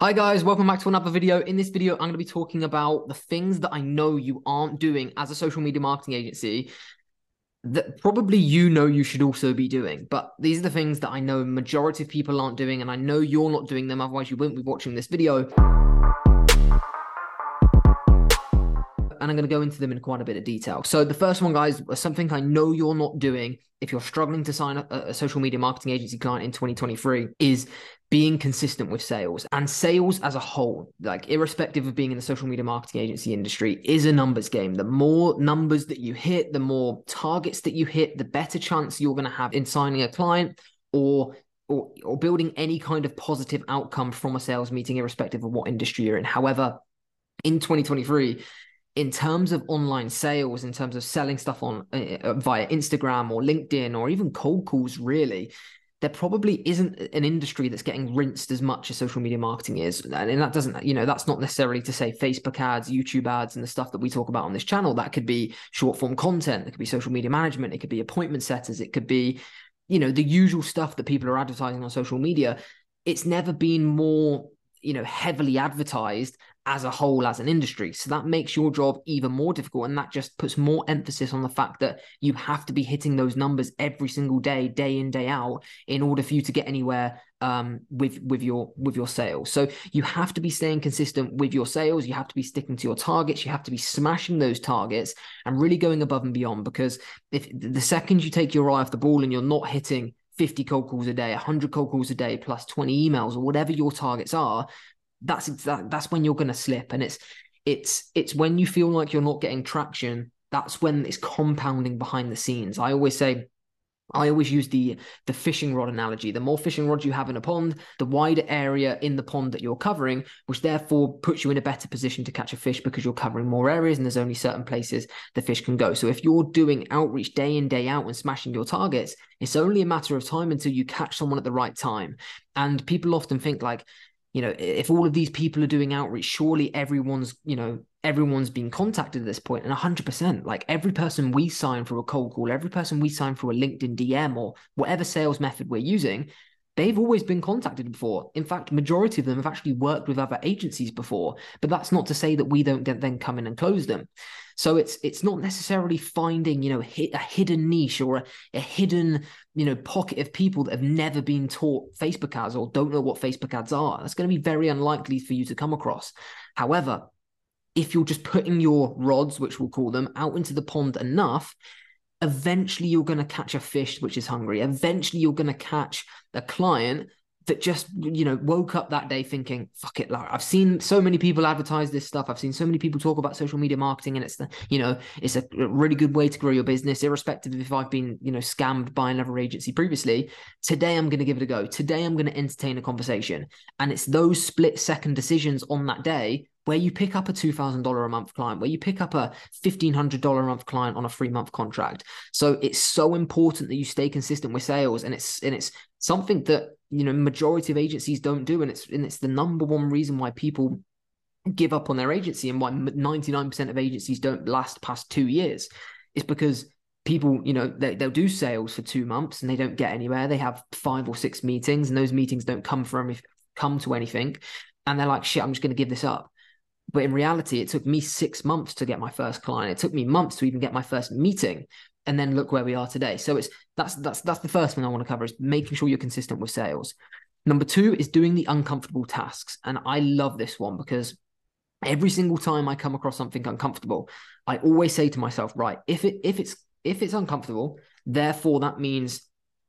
Hi guys, welcome back to another video. In this video, I'm going to be talking about the things that I know you aren't doing as a social media marketing agency that probably you know you should also be doing. But these are the things that I know majority of people aren't doing and I know you're not doing them otherwise you wouldn't be watching this video. And I'm going to go into them in quite a bit of detail. So the first one, guys, something I know you're not doing if you're struggling to sign a, a, social media marketing agency client in 2023 is being consistent with sales and sales as a whole, like irrespective of being in the social media marketing agency industry, is a numbers game. The more numbers that you hit, the more targets that you hit, the better chance you're going to have in signing a client or or, or building any kind of positive outcome from a sales meeting, irrespective of what industry you're in. However, in 2023, in terms of online sales, in terms of selling stuff on uh, via Instagram or LinkedIn or even cold calls, really, there probably isn't an industry that's getting rinsed as much as social media marketing is. And that doesn't, you know, that's not necessarily to say Facebook ads, YouTube ads, and the stuff that we talk about on this channel. That could be short form content, it could be social media management, it could be appointment setters, it could be, you know, the usual stuff that people are advertising on social media. It's never been more you know heavily advertised as a whole as an industry. So that makes your job even more difficult and that just puts more emphasis on the fact that you have to be hitting those numbers every single day day in day out in order for you to get anywhere um, with with your with your sales. So you have to be staying consistent with your sales. You have to be sticking to your targets. You have to be smashing those targets and really going above and beyond because if the second you take your eye off the ball and you're not hitting 50 cold calls a day, 100 cold calls a day, plus 20 emails or whatever your targets are, that's that, that's when you're going to slip. And it's it's it's when you feel like you're not getting traction. That's when it's compounding behind the scenes. I always say I always use the the fishing rod analogy. The more fishing rods you have in a pond, the wider area in the pond that you're covering, which therefore puts you in a better position to catch a fish because you're covering more areas and there's only certain places the fish can go. So if you're doing outreach day in day out and smashing your targets, it's only a matter of time until you catch someone at the right time. And people often think like, you know, if all of these people are doing outreach, surely everyone's, you know, everyone's been contacted at this point. And 100%, like every person we sign for a cold call, every person we sign for a LinkedIn DM or whatever sales method we're using, they've always been contacted before. In fact, majority of them have actually worked with other agencies before, but that's not to say that we don't then come in and close them. So it's it's not necessarily finding you know a hidden niche or a, a hidden you know pocket of people that have never been taught Facebook ads or don't know what Facebook ads are. That's going to be very unlikely for you to come across. However, if you're just putting your rods, which we'll call them, out into the pond enough, eventually you're going to catch a fish which is hungry. Eventually you're going to catch a client that just you know woke up that day thinking fuck it like i've seen so many people advertise this stuff i've seen so many people talk about social media marketing and it's the you know it's a really good way to grow your business irrespective of if i've been you know scammed by another agency previously today i'm going to give it a go today i'm going to entertain a conversation and it's those split second decisions on that day where you pick up a $2,000 a month client, where you pick up a $1,500 a month client on a three month contract. So it's so important that you stay consistent with sales. And it's, and it's something that, you know, majority of agencies don't do. And it's, and it's the number one reason why people give up on their agency and why 99% of agencies don't last past two years is because people, you know, they, they'll do sales for two months and they don't get anywhere. They have five or six meetings and those meetings don't come from come to anything. And they're like, shit, I'm just going to give this up. But in reality, it took me six months to get my first client. It took me months to even get my first meeting. And then look where we are today. So it's that's that's that's the first thing I want to cover is making sure you're consistent with sales. Number two is doing the uncomfortable tasks. And I love this one because every single time I come across something uncomfortable, I always say to myself, right, if it if it's if it's uncomfortable, therefore that means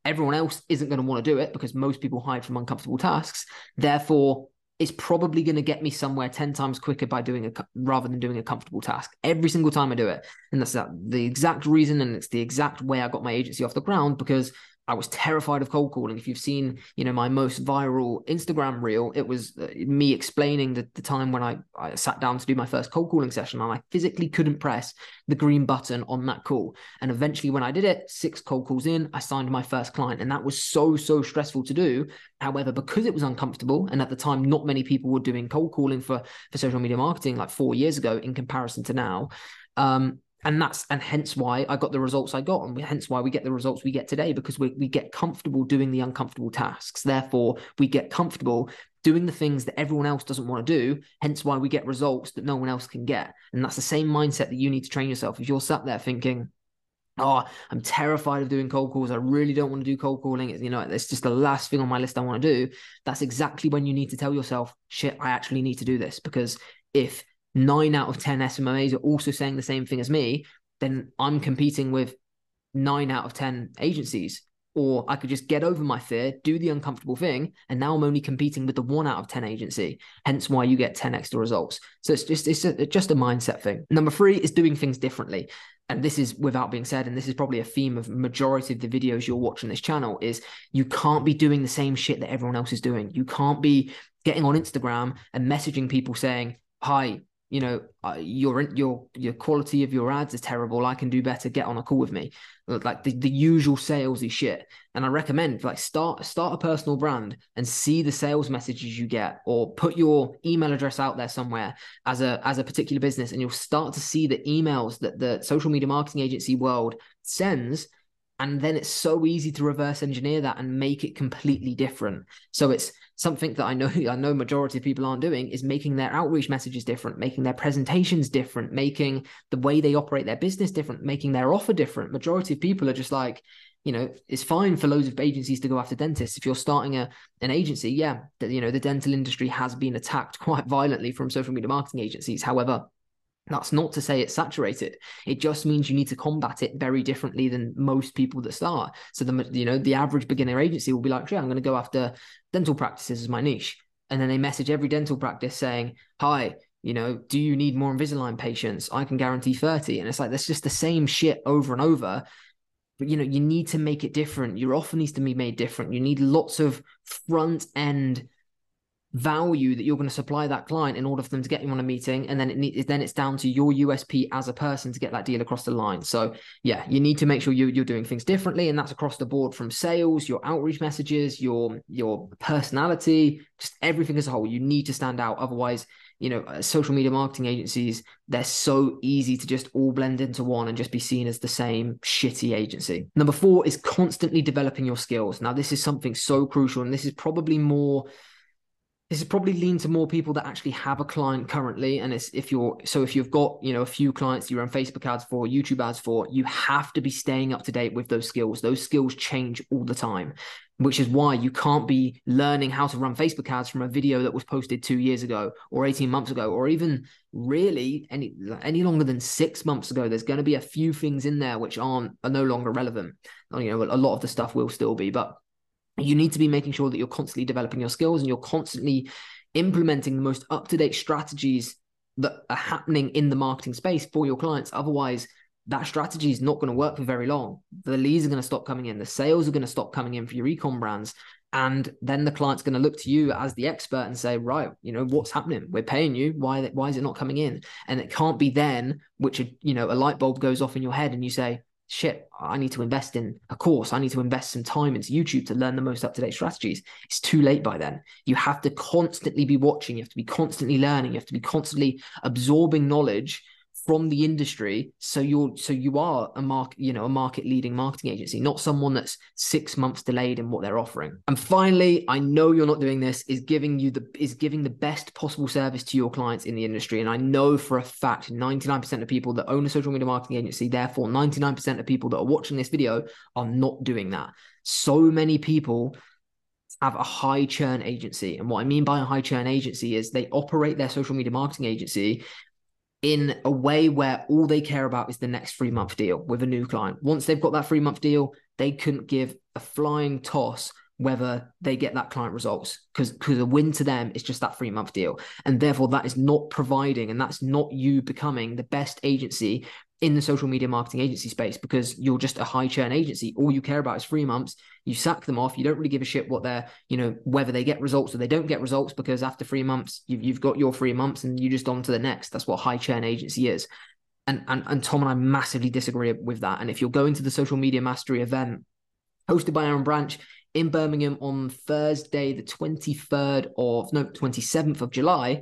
everyone else isn't going to want to do it because most people hide from uncomfortable tasks. Therefore, it's probably going to get me somewhere 10 times quicker by doing a rather than doing a comfortable task every single time I do it. And that's the exact reason and it's the exact way I got my agency off the ground because I was terrified of cold calling. If you've seen, you know, my most viral Instagram reel, it was uh, me explaining the, the time when I, I sat down to do my first cold calling session and I physically couldn't press the green button on that call. And eventually, when I did it, six cold calls in, I signed my first client. And that was so, so stressful to do. However, because it was uncomfortable, and at the time, not many people were doing cold calling for, for social media marketing like four years ago in comparison to now. Um, and that's and hence why I got the results I got, and hence why we get the results we get today because we we get comfortable doing the uncomfortable tasks. Therefore, we get comfortable doing the things that everyone else doesn't want to do. Hence why we get results that no one else can get. And that's the same mindset that you need to train yourself. If you're sat there thinking, oh, I'm terrified of doing cold calls. I really don't want to do cold calling. You know, it's just the last thing on my list I want to do. That's exactly when you need to tell yourself, shit, I actually need to do this. Because if nine out of 10 SMMAs are also saying the same thing as me, then I'm competing with nine out of 10 agencies. Or I could just get over my fear, do the uncomfortable thing, and now I'm only competing with the one out of 10 agency. Hence why you get 10 extra results. So it's just it's a, just a mindset thing. Number three is doing things differently and this is without being said, and this is probably a theme of majority of the videos you're watching this channel, is you can't be doing the same shit that everyone else is doing. You can't be getting on Instagram and messaging people saying, "Hi, you know, uh, your your your quality of your ads is terrible. I can do better. Get on a call with me." Like the, the usual salesy shit. And I recommend like start start a personal brand and see the sales messages you get, or put your email address out there somewhere as a as a particular business, and you'll start to see the emails that the social media marketing agency world sends and then it's so easy to reverse engineer that and make it completely different. So it's something that i know i know majority of people aren't doing is making their outreach messages different making their presentations different making the way they operate their business different making their offer different. Majority of people are just like you know it's fine for loads of agencies to go after dentists. If you're starting a an agency yeah you know the dental industry has been attacked quite violently from social media marketing agencies. However that's not to say it's saturated. It just means you need to combat it very differently than most people that start. So the you know the average beginner agency will be like, "Yeah, I'm going to go after dental practices as my niche," and then they message every dental practice saying, "Hi, you know, do you need more Invisalign patients? I can guarantee 30." And it's like that's just the same shit over and over. But you know, you need to make it different. Your offer needs to be made different. You need lots of front end value that you're going to supply that client in order for them to get you on a meeting and then it need, then it's down to your USP as a person to get that deal across the line. So yeah you need to make sure you, you're doing things differently and that's across the board from sales your outreach messages your your personality just everything as a whole. You need to stand out. Otherwise you know uh, social media marketing agencies they're so easy to just all blend into one and just be seen as the same shitty agency. Number four is constantly developing your skills. Now this is something so crucial and this is probably more this is probably lean to more people that actually have a client currently and it's if you're so if you've got you know a few clients you run facebook ads for youtube ads for you have to be staying up to date with those skills. Those skills change all the time which is why you can't be learning how to run facebook ads from a video that was posted two years ago or 18 months ago or even really any any longer than six months ago. There's going to be a few things in there which aren't are no longer relevant. You know a lot of the stuff will still be but you need to be making sure that you're constantly developing your skills and you're constantly implementing the most up-to-date strategies that are happening in the marketing space for your clients. Otherwise that strategy is not going to work for very long. The leads are going to stop coming in. The sales are going to stop coming in for your ecom brands. And then the client's going to look to you as the expert and say right you know what's happening? We're paying you. Why why is it not coming in? And it can't be then which you know a light bulb goes off in your head and you say shit, I need to invest in a course. I need to invest some time into YouTube to learn the most up to date strategies. It's too late by then. You have to constantly be watching. You have to be constantly learning. You have to be constantly absorbing knowledge from the industry. So you're so you are a market you know a market leading marketing agency not someone that's six months delayed in what they're offering. And finally i know you're not doing this is giving you the is giving the best possible service to your clients in the industry. And i know for a fact 99% of people that own a social media marketing agency therefore 99% of people that are watching this video are not doing that. So many people have a high churn agency. And what I mean by a high churn agency is they operate their social media marketing agency in a way where all they care about is the next three month deal with a new client. Once they've got that three month deal, they couldn't give a flying toss whether they get that client results because because a win to them is just that three month deal and therefore that is not providing and that's not you becoming the best agency in the social media marketing agency space because you're just a high churn agency. All you care about is three months. You sack them off. You don't really give a shit what they're, you know, whether they get results or they don't get results because after three months, you've, you've got your three months and you just on to the next. That's what high churn agency is. And, and, and Tom and I massively disagree with that. And if you're going to the social media mastery event hosted by Aaron Branch in Birmingham on Thursday, the 23rd of, no, 27th of July,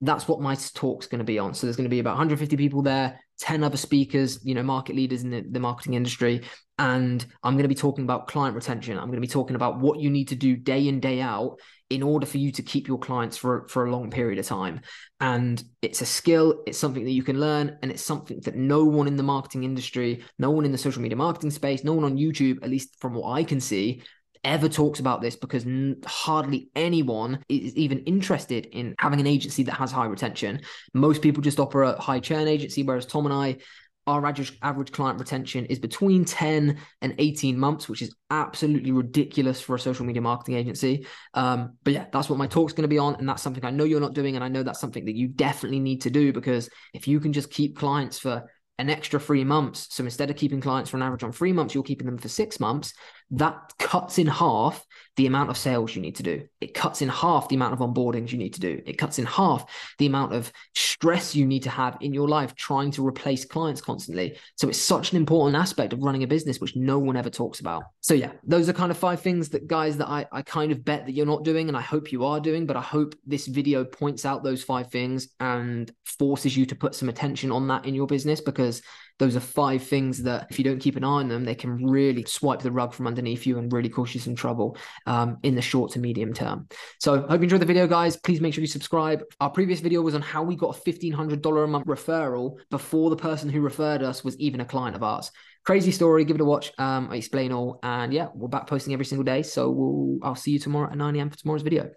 That's what my talk's going to be on. So there's going to be about 150 people there, 10 other speakers, you know, market leaders in the, the marketing industry. And I'm going to be talking about client retention. I'm going to be talking about what you need to do day in, day out in order for you to keep your clients for, for a long period of time. And it's a skill, it's something that you can learn, and it's something that no one in the marketing industry, no one in the social media marketing space, no one on YouTube, at least from what I can see, ever talks about this because n- hardly anyone is even interested in having an agency that has high retention. Most people just a high churn agency, whereas Tom and I, our average average client retention is between 10 and 18 months, which is absolutely ridiculous for a social media marketing agency. Um, but yeah, that's what my talk's going to be on. And that's something I know you're not doing. And I know that's something that you definitely need to do because if you can just keep clients for an extra three months. So instead of keeping clients for an average on three months, you're keeping them for six months. That cuts in half the amount of sales you need to do. It cuts in half the amount of onboardings you need to do. It cuts in half the amount of stress you need to have in your life trying to replace clients constantly. So it's such an important aspect of running a business, which no one ever talks about. So yeah, those are kind of five things that guys that I, I kind of bet that you're not doing. And I hope you are doing, but I hope this video points out those five things and forces you to put some attention on that in your business because those are five things that if you don't keep an eye on them, they can really swipe the rug from underneath you and really cause you some trouble um, in the short to medium term. So hope you enjoyed the video, guys. Please make sure you subscribe. Our previous video was on how we got a $1,500 a month referral before the person who referred us was even a client of ours. Crazy story. Give it a watch. Um, I explain all. And yeah, we're back posting every single day. So we'll, I'll see you tomorrow at 9 a.m. for tomorrow's video.